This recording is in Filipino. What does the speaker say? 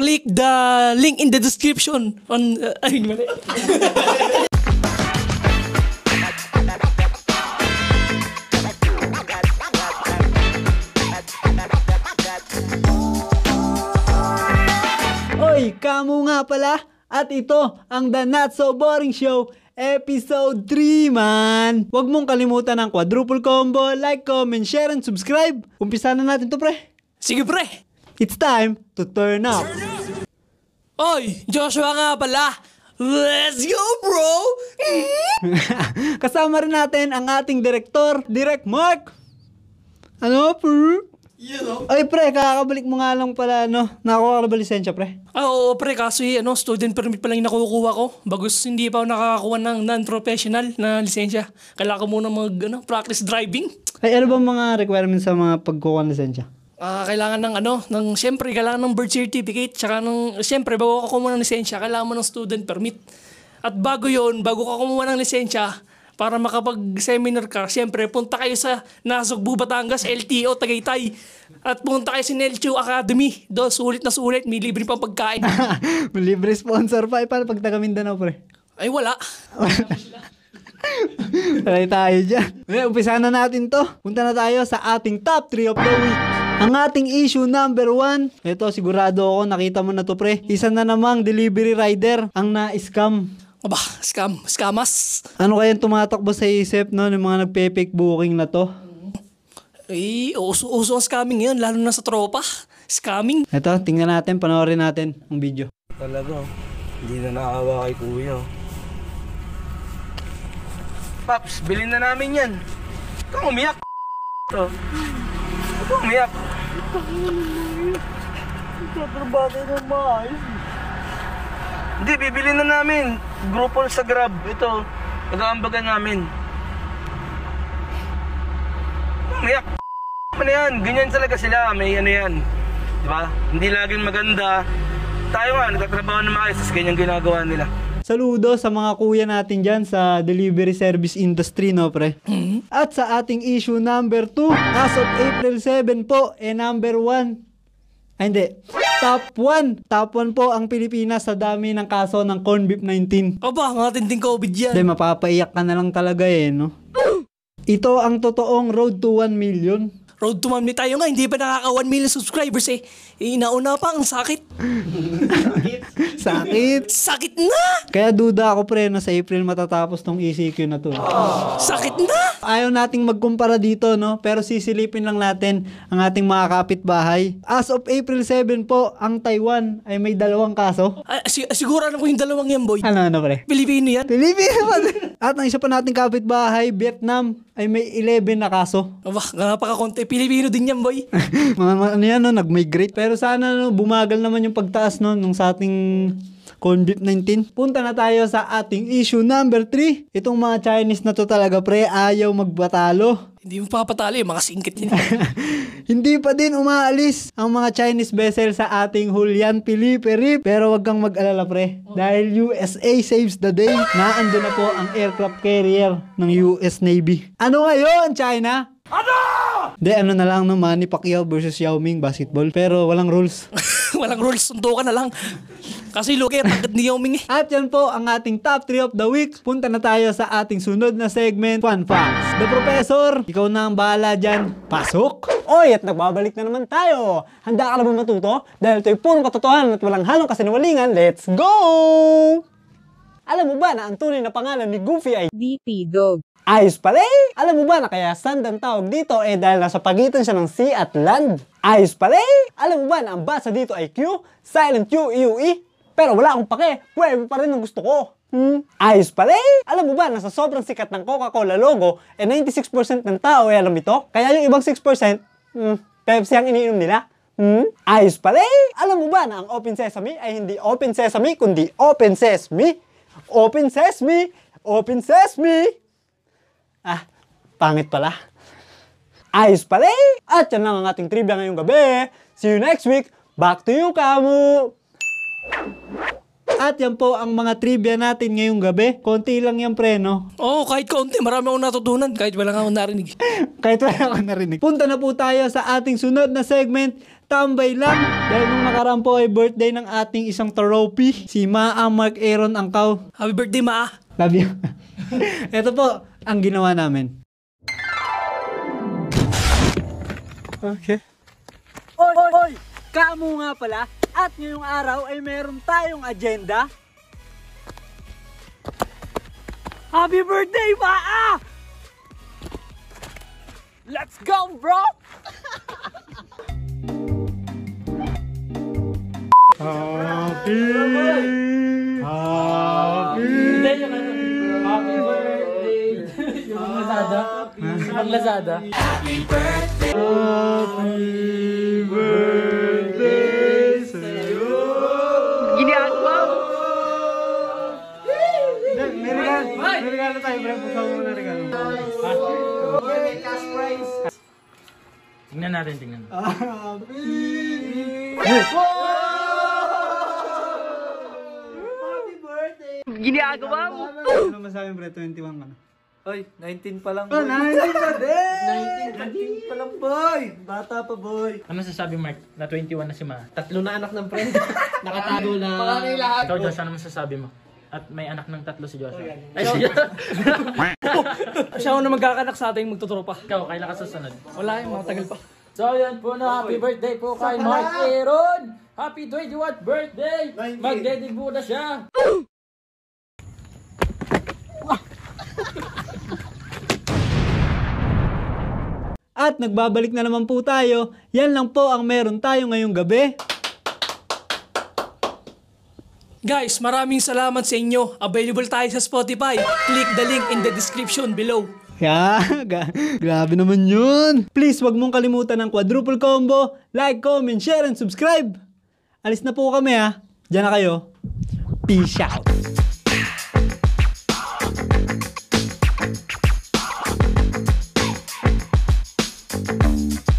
click the link in the description on... Uh, ay, mali. Oy, kamo nga pala. At ito ang The Not So Boring Show, Episode 3 man. Huwag mong kalimutan ang quadruple combo, like, comment, share, and subscribe. Umpisa na natin to pre. Sige pre. It's time to turn up. Oy, Joshua nga pala. Let's go bro! Kasama rin natin ang ating direktor, Direct Mark. Ano, pre? You know? Ay, pre, kakabalik mo nga lang pala, no? Nakakuha ka ba lisensya, pre? Ah, oo pre, kaso eh, ano, student permit pa lang yung nakukuha ko. Bagus hindi pa ako nakakakuha ng non-professional na lisensya. Kailangan ko muna mag, ano, practice driving. Ay, ano ba mga requirements sa mga pagkuha ng lisensya? Ah, kailangan ng ano, ng siyempre kailangan ng birth certificate, tsaka ng siyempre bago ka kumuha ng lisensya, kailangan mo ng student permit. At bago 'yon, bago ka kumuha ng lisensya, para makapag-seminar ka, siyempre punta kayo sa Nasugbu, Batangas, LTO, Tagaytay. At punta kayo sa Nelchu Academy. Do, sulit na sulit, may libre pang pagkain. Libre sponsor pa. Eh, paano pag taga Mindanao, pre? Ay wala. Try tayo dyan. Okay, umpisa na natin to. Punta na tayo sa ating top 3 of the week. Ang ating issue number 1. Ito, sigurado ako, nakita mo na to pre. Isa na namang delivery rider ang na-scam. Aba, scam, scamas. Ano kayang tumatakbo sa isip no, ng mga nagpe-fake booking na to? Eh, uso-uso ang scamming ngayon, lalo na sa tropa. Scamming. Ito, tingnan natin, panoorin natin ang video. Talaga, hindi na naawa kay kuya. Paps, bilhin na namin yan. Kang umiyak. To. Umiyak. Tatrabaho ng maayos. Hindi, bibili na namin. Grupo sa Grab. Ito, nag-aambagan namin. Umiyak. Ano yan? Ganyan talaga sila. May ano yan. Di ba? Hindi laging maganda. Tayo nga, nagtatrabaho na maayos. Tapos ganyan ginagawa nila. Saludo sa mga kuya natin dyan sa delivery service industry, no, pre? At sa ating issue number 2, as of April 7 po, eh number 1. Ay, hindi. Top 1. Top 1 po ang Pilipinas sa dami ng kaso ng corn beef 19. Aba, nga tinding COVID yan. Hindi, mapapaiyak ka na lang talaga eh, no? Ito ang totoong road to 1 million. Road to Mamni tayo nga, hindi pa nakaka 1 million subscribers eh. eh nauna pa, ang sakit. Sakit. Sakit na! Kaya duda ako pre na sa April matatapos tong ECQ na to. Sakit na! Ayaw nating magkumpara dito, no? Pero sisilipin lang natin ang ating mga kapitbahay. As of April 7 po, ang Taiwan ay may dalawang kaso. Ah, si- siguro alam ko yung dalawang yan, boy. Ano, ano, pre? Pilipino yan. Pa din. At ang isa pa nating kapitbahay, Vietnam, ay may 11 na kaso. Aba, napaka-konti. Pilipino din yan, boy. mga, ano yan, no? Nag-migrate. Pero sana, no, bumagal naman yung pagtaas, no? Nung sa ating corn beef 19. Punta na tayo sa ating issue number 3. Itong mga Chinese na to talaga, pre, ayaw magbatalo. hindi mo papatalo yung mga singkit yan. Hindi pa din umaalis ang mga Chinese vessel sa ating Julian Felipe Reef. Pero wag kang mag-alala pre. Dahil USA saves the day. Naando na po ang aircraft carrier ng US Navy. Ano ngayon, China? Ano? Hindi, ano na lang no, Manny Pacquiao versus Yao Ming basketball. Pero walang rules. Walang rules, suntukan na lang. Kasi lugi, tagat ni Yao Ming eh. At yan po ang ating top 3 of the week. Punta na tayo sa ating sunod na segment, Fun Facts. The Professor, ikaw na ang bahala dyan. Pasok! Oy, at nagbabalik na naman tayo. Handa ka na ba matuto? Dahil ito'y purong katotohanan at walang halong kasinungalingan. Let's go! Alam mo ba na ang tunay na pangalan ni Goofy ay DP Dog. Ayos pala eh! Alam mo ba na kaya sand ang tawag dito eh dahil nasa pagitan siya ng sea at land? Ayos pala eh! Alam mo ba na ang basa dito ay Q, silent Q, U, E? Pero wala akong pake, web pa rin ang gusto ko. Hmm? Ayos pala eh! Alam mo ba na sa sobrang sikat ng Coca-Cola logo, eh 96% ng tao ay alam ito? Kaya yung ibang 6%, hmm, Pepsi ang iniinom nila? Hmm? Ayos pala eh! Alam mo ba na ang Open Sesame ay hindi Open Sesame kundi Open Sesame? Open Sesame! Open Sesame! Ah, pangit pala. Ayos pala eh! At yan lang ang ating trivia ngayong gabi. See you next week. Back to you, Kamu! At yan po ang mga trivia natin ngayong gabi. Konti lang yan, pre, no? Oo, oh, kahit kaunti, marami akong natutunan. Kahit wala akong narinig. Kahit wala akong narinig. Punta na po tayo sa ating sunod na segment, tambay lang. Dahil nung nakaraan po ay birthday ng ating isang trophy, si Maa Mark Aaron Angkaw. Happy birthday, Ma! Love you. Ito po ang ginawa namin. Okay. Oy, oy, oy! Kamo nga pala, at ngayong araw ay meron tayong agenda. Happy birthday, Maa! Let's go, bro! Hindi, Mga Lazada. May regalo, may regalo tayo, bro. Buksan mo muna regalo. Tingnan natin, tingnan. Ano masabi, bro? 21 ka na. Oy, 19 pa lang. Oh, 19 pa din! 19 pa lang, boy! Bata pa, boy. Ano masasabi, Mark? Na 21 na si Ma. Tatlo na anak ng friend. Nakatago na. Ikaw, Josh, ano masasabi mo? At may anak ng tatlo si Joshua. Ay, si Siya ako na magkakanak sa ating magtutropa. Ikaw, kailan ka susunod? Wala yung mga tagal pa. So, yan po na. Happy birthday po kay Mark Aaron! Happy 21st birthday! Magdedebut na siya! At nagbabalik na naman po tayo. Yan lang po ang meron tayo ngayong gabi. Guys, maraming salamat sa inyo. Available tayo sa Spotify. Click the link in the description below. Yeah, grabe naman yun. Please, wag mong kalimutan ng quadruple combo. Like, comment, share, and subscribe. Alis na po kami ha. Diyan na kayo. Peace out. Bye.